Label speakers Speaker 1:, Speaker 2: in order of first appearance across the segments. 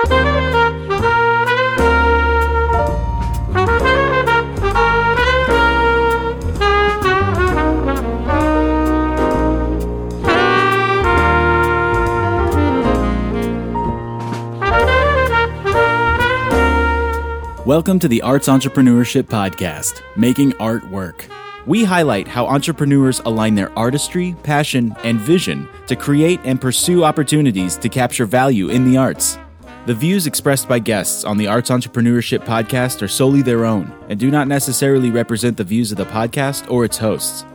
Speaker 1: Welcome to the Arts Entrepreneurship Podcast, Making Art Work. We highlight how entrepreneurs align their artistry, passion, and vision to create and pursue opportunities to capture value in the arts. The views expressed by guests on the Arts Entrepreneurship Podcast are solely their own and do not necessarily represent the views of the podcast or its hosts.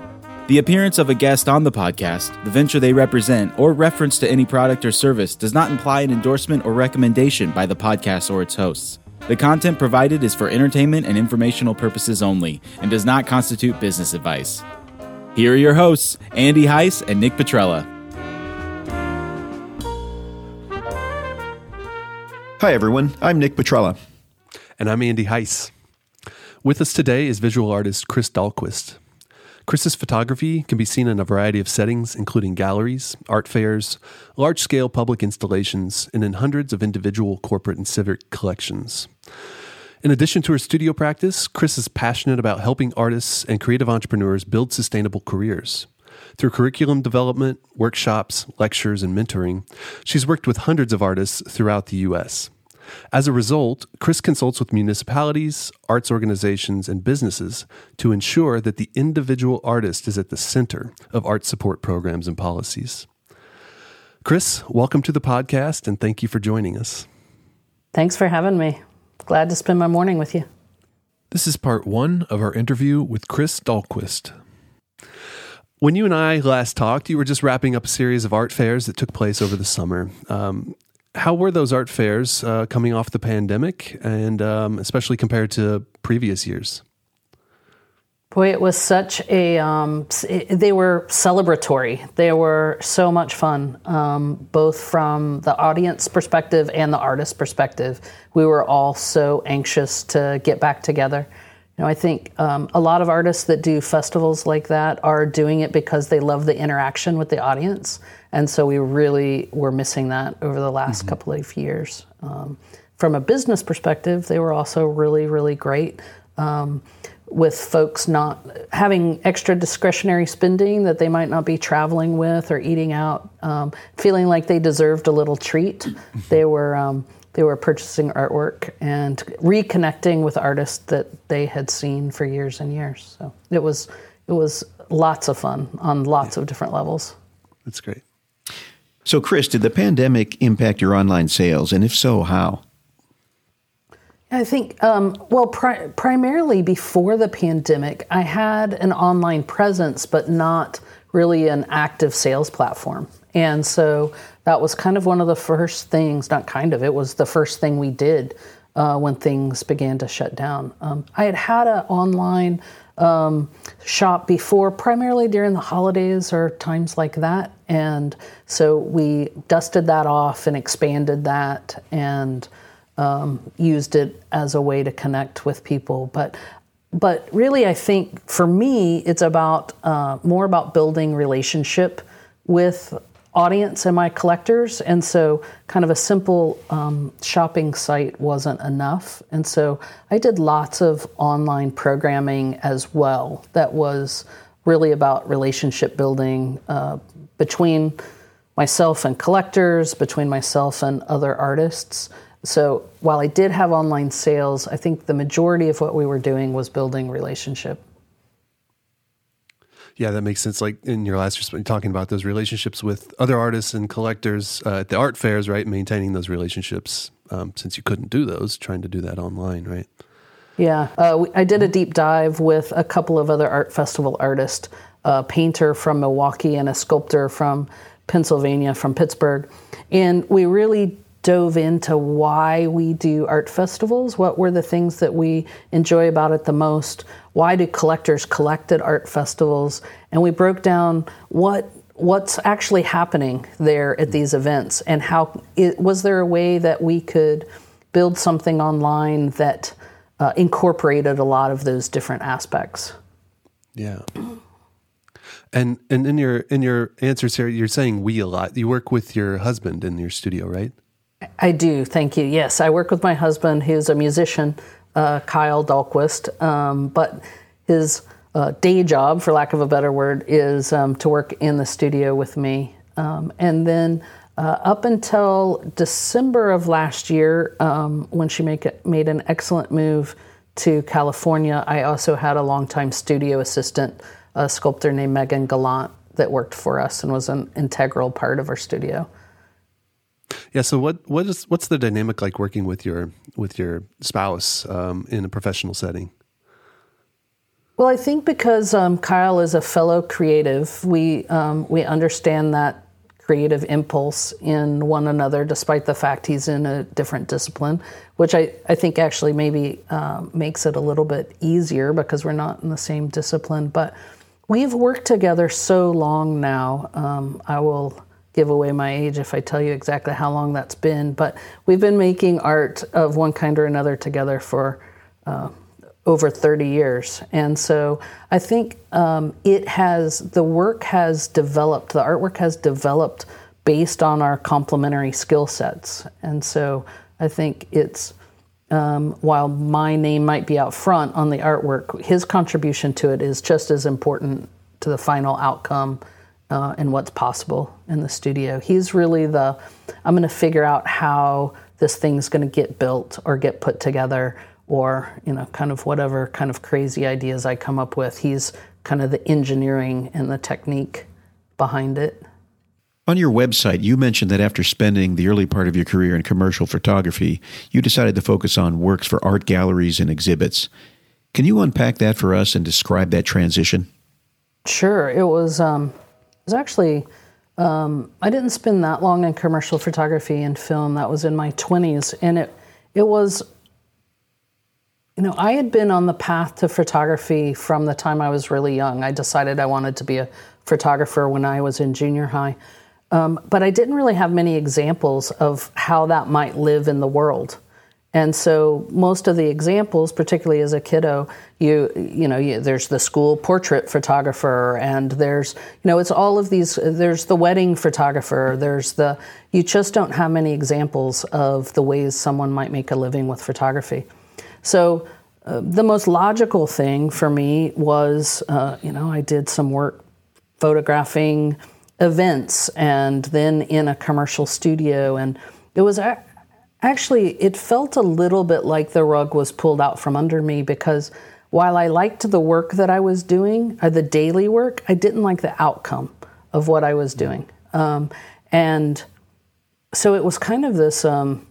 Speaker 1: The appearance of a guest on the podcast, the venture they represent, or reference to any product or service does not imply an endorsement or recommendation by the podcast or its hosts. The content provided is for entertainment and informational purposes only and does not constitute business advice. Here are your hosts, Andy Heiss and Nick Petrella.
Speaker 2: Hi, everyone. I'm Nick Petrella.
Speaker 3: And I'm Andy Heiss. With us today is visual artist Chris Dahlquist. Chris's photography can be seen in a variety of settings, including galleries, art fairs, large scale public installations, and in hundreds of individual, corporate, and civic collections. In addition to her studio practice, Chris is passionate about helping artists and creative entrepreneurs build sustainable careers. Through curriculum development, workshops, lectures, and mentoring, she's worked with hundreds of artists throughout the U.S. As a result, Chris consults with municipalities, arts organizations, and businesses to ensure that the individual artist is at the center of art support programs and policies. Chris, welcome to the podcast and thank you for joining us.
Speaker 4: Thanks for having me. Glad to spend my morning with you.
Speaker 3: This is part one of our interview with Chris Dahlquist. When you and I last talked, you were just wrapping up a series of art fairs that took place over the summer. Um, how were those art fairs uh, coming off the pandemic, and um, especially compared to previous years?
Speaker 4: Boy, it was such a. Um, they were celebratory. They were so much fun, um, both from the audience perspective and the artist perspective. We were all so anxious to get back together. You know, I think um, a lot of artists that do festivals like that are doing it because they love the interaction with the audience, and so we really were missing that over the last mm-hmm. couple of years. Um, from a business perspective, they were also really, really great. Um, with folks not having extra discretionary spending that they might not be traveling with or eating out, um, feeling like they deserved a little treat. They were um, they were purchasing artwork and reconnecting with artists that they had seen for years and years. So it was it was lots of fun on lots yeah. of different levels.
Speaker 3: That's great.
Speaker 2: So, Chris, did the pandemic impact your online sales, and if so, how?
Speaker 4: I think, um, well, pri- primarily before the pandemic, I had an online presence, but not really an active sales platform. And so that was kind of one of the first things, not kind of, it was the first thing we did uh, when things began to shut down. Um, I had had an online um, shop before, primarily during the holidays or times like that. And so we dusted that off and expanded that and um, used it as a way to connect with people. But but really, I think for me, it's about uh, more about building relationship with audience and my collectors. And so, kind of a simple um, shopping site wasn't enough. And so, I did lots of online programming as well that was really about relationship building uh, between myself and collectors, between myself and other artists. So, while I did have online sales, I think the majority of what we were doing was building relationship.
Speaker 3: Yeah, that makes sense. Like in your last response, talking about those relationships with other artists and collectors uh, at the art fairs, right? Maintaining those relationships um, since you couldn't do those, trying to do that online, right?
Speaker 4: Yeah, uh, we, I did a deep dive with a couple of other art festival artists, a painter from Milwaukee and a sculptor from Pennsylvania, from Pittsburgh, and we really dove into why we do art festivals. What were the things that we enjoy about it the most? Why do collectors collect at art festivals? And we broke down what what's actually happening there at these events and how it, was there a way that we could build something online that uh, incorporated a lot of those different aspects.
Speaker 3: Yeah. And and in your in your answers here, you're saying we a lot. You work with your husband in your studio, right?
Speaker 4: I do. Thank you. Yes, I work with my husband, who's a musician, uh, Kyle Dahlquist. Um, but his uh, day job, for lack of a better word, is um, to work in the studio with me. Um, and then uh, up until December of last year, um, when she make made an excellent move to California, I also had a longtime studio assistant, a sculptor named Megan Gallant, that worked for us and was an integral part of our studio.
Speaker 3: Yeah. So what what is what's the dynamic like working with your with your spouse um, in a professional setting?
Speaker 4: Well, I think because um, Kyle is a fellow creative, we um, we understand that creative impulse in one another, despite the fact he's in a different discipline, which I, I think actually maybe uh, makes it a little bit easier because we're not in the same discipline. But we've worked together so long now. Um, I will give away my age if I tell you exactly how long that's been, but we've been making art of one kind or another together for. Uh, over 30 years. And so I think um, it has, the work has developed, the artwork has developed based on our complementary skill sets. And so I think it's, um, while my name might be out front on the artwork, his contribution to it is just as important to the final outcome uh, and what's possible in the studio. He's really the, I'm going to figure out how this thing's going to get built or get put together or you know kind of whatever kind of crazy ideas I come up with. He's kind of the engineering and the technique behind it.
Speaker 2: On your website, you mentioned that after spending the early part of your career in commercial photography, you decided to focus on works for art galleries and exhibits. Can you unpack that for us and describe that transition?
Speaker 4: Sure. It was um, was actually um, I didn't spend that long in commercial photography and film. That was in my twenties, and it it was you know, I had been on the path to photography from the time I was really young. I decided I wanted to be a photographer when I was in junior high. Um, but I didn't really have many examples of how that might live in the world. And so most of the examples, particularly as a kiddo, you you know, you, there's the school portrait photographer, and there's you know, it's all of these. There's the wedding photographer. There's the you just don't have many examples of the ways someone might make a living with photography. So uh, the most logical thing for me was, uh, you know, I did some work photographing events and then in a commercial studio. And it was actually, it felt a little bit like the rug was pulled out from under me because while I liked the work that I was doing, or uh, the daily work, I didn't like the outcome of what I was doing. Um, and so it was kind of this. Um,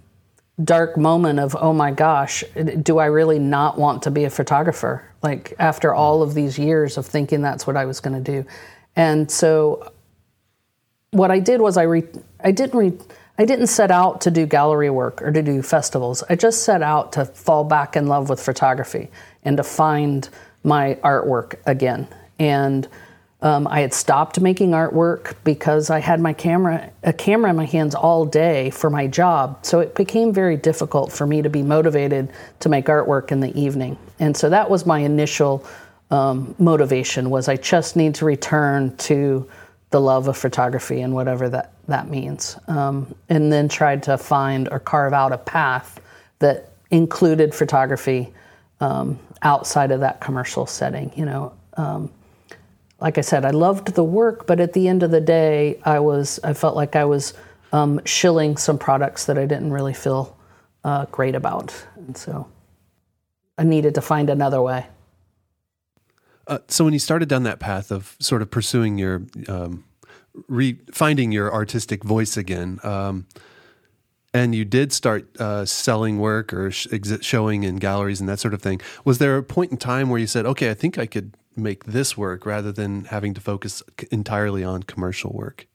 Speaker 4: dark moment of oh my gosh do i really not want to be a photographer like after all of these years of thinking that's what i was going to do and so what i did was i re- i didn't re- i didn't set out to do gallery work or to do festivals i just set out to fall back in love with photography and to find my artwork again and um, I had stopped making artwork because I had my camera, a camera in my hands all day for my job. So it became very difficult for me to be motivated to make artwork in the evening. And so that was my initial um, motivation was I just need to return to the love of photography and whatever that, that means. Um, and then tried to find or carve out a path that included photography um, outside of that commercial setting, you know um, like I said, I loved the work, but at the end of the day, I was I felt like I was um, shilling some products that I didn't really feel uh, great about, and so I needed to find another way.
Speaker 3: Uh, so when you started down that path of sort of pursuing your um, re- finding your artistic voice again. Um, and you did start uh, selling work or sh- showing in galleries and that sort of thing. Was there a point in time where you said, "Okay, I think I could make this work rather than having to focus entirely on commercial work?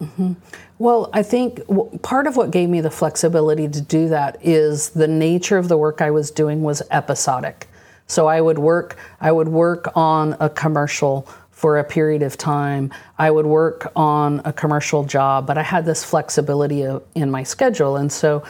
Speaker 4: Mm-hmm. Well, I think w- part of what gave me the flexibility to do that is the nature of the work I was doing was episodic. So I would work I would work on a commercial for a period of time. I would work on a commercial job, but I had this flexibility in my schedule and so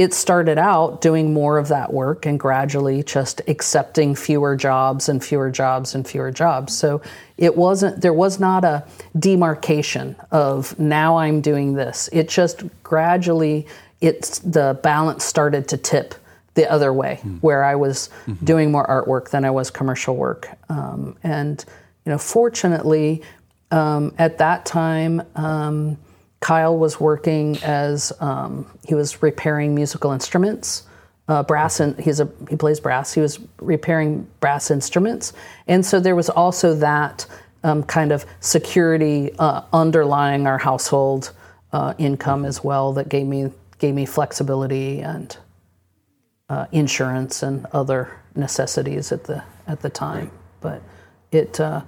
Speaker 4: it started out doing more of that work and gradually just accepting fewer jobs and fewer jobs and fewer jobs. So it wasn't, there was not a demarcation of now I'm doing this. It just gradually it's the balance started to tip the other way, mm. where I was mm-hmm. doing more artwork than I was commercial work. Um, and you know, fortunately, um, at that time, um, Kyle was working as um, he was repairing musical instruments. Uh, brass and he's a he plays brass. He was repairing brass instruments, and so there was also that um, kind of security uh, underlying our household uh, income as well that gave me gave me flexibility and uh, insurance and other necessities at the at the time. Right. But it uh,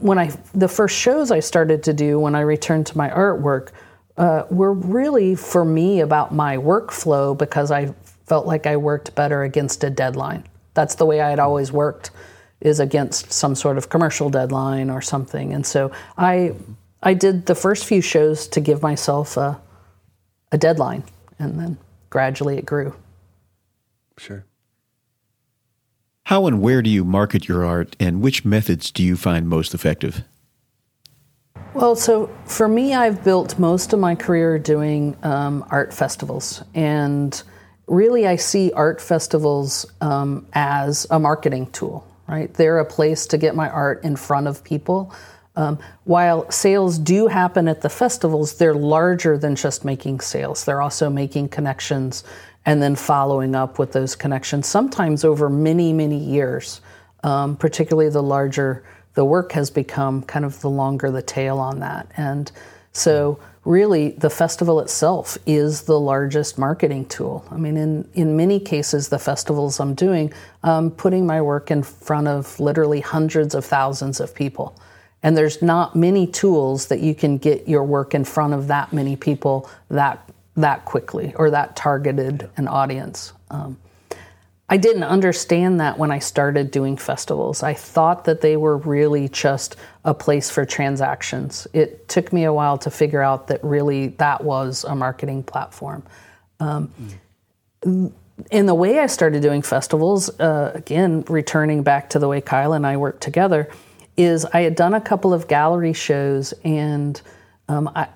Speaker 4: when I the first shows I started to do when I returned to my artwork uh, were really for me about my workflow because I felt like I worked better against a deadline. That's the way I had always worked is against some sort of commercial deadline or something. And so I I did the first few shows to give myself a, a deadline and then gradually it grew.
Speaker 3: Sure.
Speaker 2: How and where do you market your art, and which methods do you find most effective?
Speaker 4: Well, so for me, I've built most of my career doing um, art festivals. And really, I see art festivals um, as a marketing tool, right? They're a place to get my art in front of people. Um, while sales do happen at the festivals, they're larger than just making sales. They're also making connections and then following up with those connections, sometimes over many, many years. Um, particularly the larger the work has become, kind of the longer the tail on that. And so, really, the festival itself is the largest marketing tool. I mean, in, in many cases, the festivals I'm doing, I'm putting my work in front of literally hundreds of thousands of people. And there's not many tools that you can get your work in front of that many people that that quickly or that targeted an audience. Um, I didn't understand that when I started doing festivals. I thought that they were really just a place for transactions. It took me a while to figure out that really that was a marketing platform. Um, mm. And the way I started doing festivals, uh, again, returning back to the way Kyle and I worked together, is I had done a couple of gallery shows and um, I,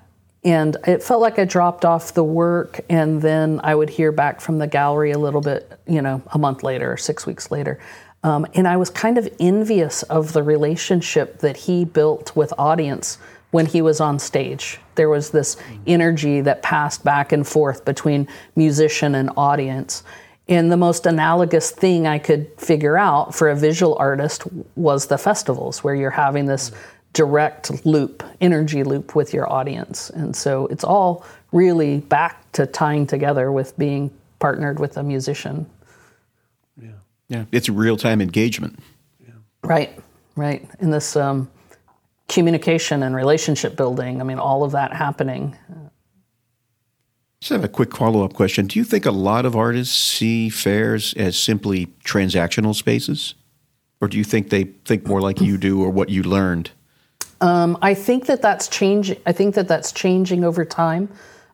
Speaker 4: and it felt like I dropped off the work, and then I would hear back from the gallery a little bit, you know, a month later or six weeks later. Um, and I was kind of envious of the relationship that he built with audience when he was on stage. There was this energy that passed back and forth between musician and audience. And the most analogous thing I could figure out for a visual artist was the festivals, where you're having this direct loop, energy loop with your audience. And so it's all really back to tying together with being partnered with a musician.
Speaker 2: Yeah. Yeah. It's real time engagement.
Speaker 4: Yeah. Right. Right. In this um, communication and relationship building, I mean, all of that happening.
Speaker 2: Just have a quick follow up question. Do you think a lot of artists see fairs as simply transactional spaces? Or do you think they think more like you do or what you learned?
Speaker 4: Um, I think that that's changing. I think that that's changing over time.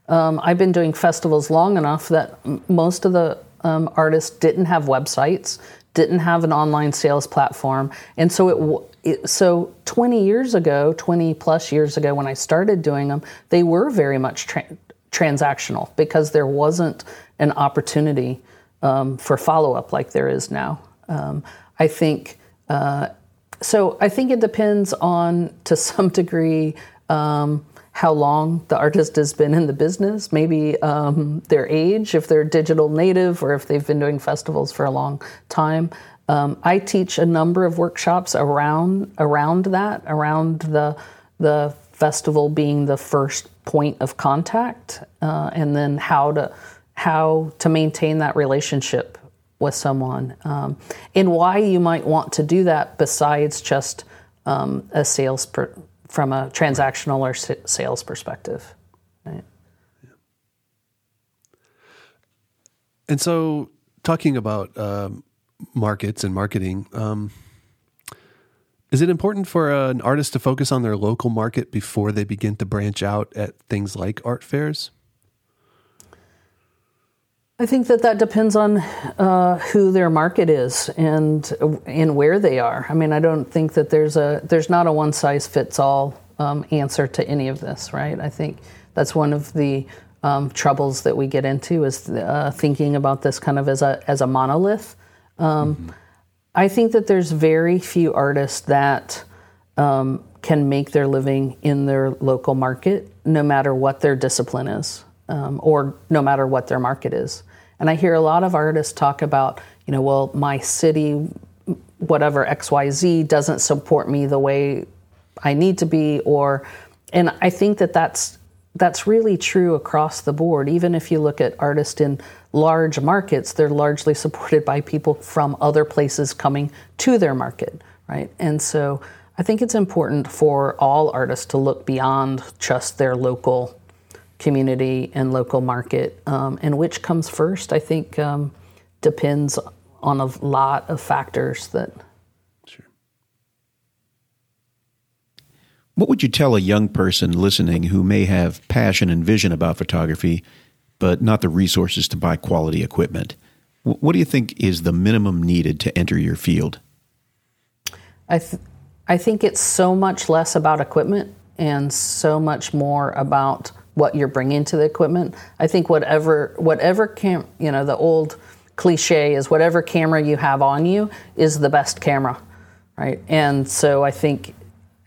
Speaker 4: Um, I've been doing festivals long enough that m- most of the um, artists didn't have websites, didn't have an online sales platform, and so it, w- it, so 20 years ago, 20 plus years ago, when I started doing them, they were very much tra- transactional because there wasn't an opportunity um, for follow up like there is now. Um, I think. Uh, so I think it depends on, to some degree, um, how long the artist has been in the business, maybe um, their age, if they're digital native or if they've been doing festivals for a long time. Um, I teach a number of workshops around around that, around the the festival being the first point of contact, uh, and then how to how to maintain that relationship with someone um, and why you might want to do that besides just um, a sales per, from a transactional or sales perspective. Right?
Speaker 3: And so, talking about um, markets and marketing, um, is it important for an artist to focus on their local market before they begin to branch out at things like art fairs?
Speaker 4: I think that that depends on uh, who their market is and and where they are. I mean, I don't think that there's a there's not a one size fits all um, answer to any of this, right? I think that's one of the um, troubles that we get into is uh, thinking about this kind of as a as a monolith. Um, mm-hmm. I think that there's very few artists that um, can make their living in their local market, no matter what their discipline is, um, or no matter what their market is. And I hear a lot of artists talk about, you know, well, my city, whatever XYZ, doesn't support me the way I need to be, or, and I think that that's that's really true across the board. Even if you look at artists in large markets, they're largely supported by people from other places coming to their market, right? And so I think it's important for all artists to look beyond just their local community and local market. Um, and which comes first, I think, um, depends on a lot of factors that.
Speaker 2: Sure. What would you tell a young person listening who may have passion and vision about photography, but not the resources to buy quality equipment? What do you think is the minimum needed to enter your field?
Speaker 4: I, th- I think it's so much less about equipment and so much more about what you're bringing to the equipment. I think whatever whatever cam you know the old cliche is whatever camera you have on you is the best camera, right? And so I think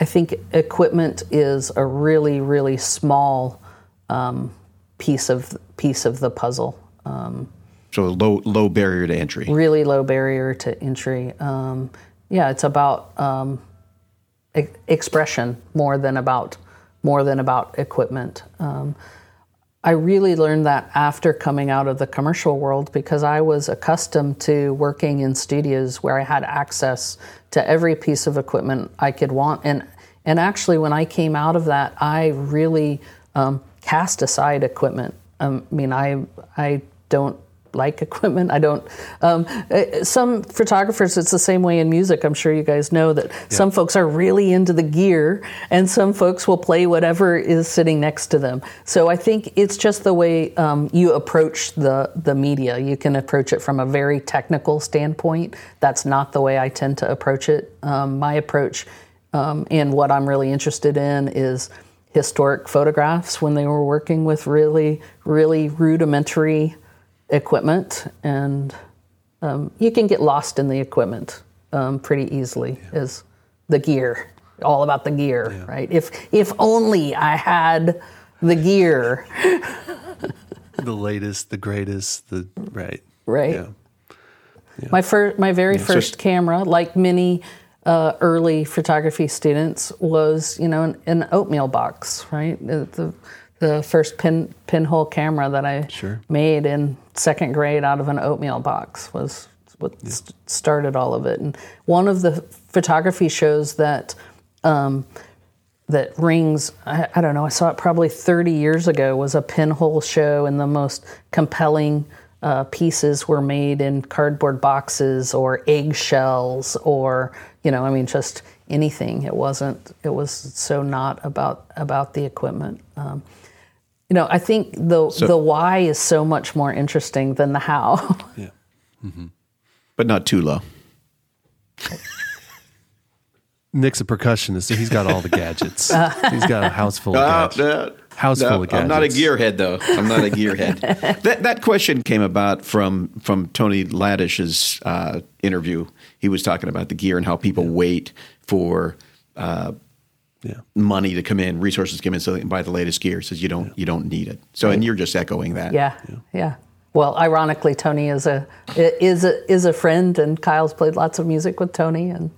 Speaker 4: I think equipment is a really really small um, piece of piece of the puzzle. Um,
Speaker 2: so low low barrier to entry.
Speaker 4: Really low barrier to entry. Um, yeah, it's about um, e- expression more than about more than about equipment. Um, I really learned that after coming out of the commercial world because I was accustomed to working in studios where I had access to every piece of equipment I could want. And, and actually, when I came out of that, I really um, cast aside equipment. Um, I mean, I, I don't like equipment. I don't. Um, uh, some photographers, it's the same way in music. I'm sure you guys know that yeah. some folks are really into the gear, and some folks will play whatever is sitting next to them. So I think it's just the way um, you approach the the media. You can approach it from a very technical standpoint. That's not the way I tend to approach it. Um, my approach um, and what I'm really interested in is historic photographs when they were working with really, really rudimentary equipment, and um, you can get lost in the equipment um, pretty easily. Yeah. Is the gear all about the gear, yeah. right? If if only I had the gear.
Speaker 3: the latest, the greatest, the right.
Speaker 4: Right. Yeah. yeah. My first, my very first so, camera, like many uh, early photography students, was you know an, an oatmeal box, right? The, the first pin pinhole camera that I sure. made in second grade out of an oatmeal box was what yeah. st- started all of it. And one of the photography shows that um, that rings I, I, don't know I saw it probably 30 years ago was a pinhole show and the most compelling uh, pieces were made in cardboard boxes or eggshells or you know I mean just anything it wasn't it was so not about about the equipment um, you know, I think the so, the why is so much more interesting than the how.
Speaker 3: yeah. Mm-hmm.
Speaker 2: But not too low.
Speaker 3: Nick's a percussionist, so he's got all the gadgets. he's got a house full of uh, gadgets. Uh, house no, full of gadgets.
Speaker 2: I'm not a gearhead, though. I'm not a gearhead. that that question came about from from Tony Laddish's uh, interview. He was talking about the gear and how people yeah. wait for uh, yeah. money to come in, resources to come in, so they can buy the latest gear. Says you don't yeah. you don't need it. So right. and you're just echoing that.
Speaker 4: Yeah, yeah, yeah. Well, ironically, Tony is a is a is a friend, and Kyle's played lots of music with Tony, and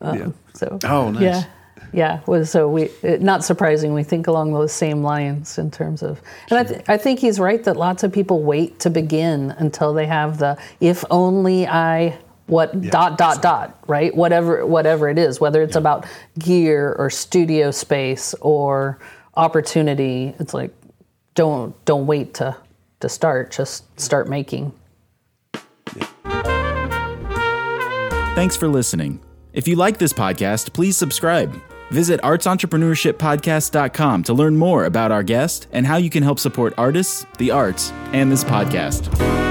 Speaker 4: um, yeah. so
Speaker 2: oh, nice.
Speaker 4: Yeah, yeah. Well, so we it, not surprising we think along those same lines in terms of, and sure. I, th- I think he's right that lots of people wait to begin until they have the if only I what yeah, dot dot dot right? Whatever whatever it is whether it's yeah. about gear or studio space or opportunity it's like don't don't wait to to start just start making.
Speaker 1: Thanks for listening. If you like this podcast please subscribe. Visit artsentrepreneurshippodcast.com to learn more about our guest and how you can help support artists the arts and this podcast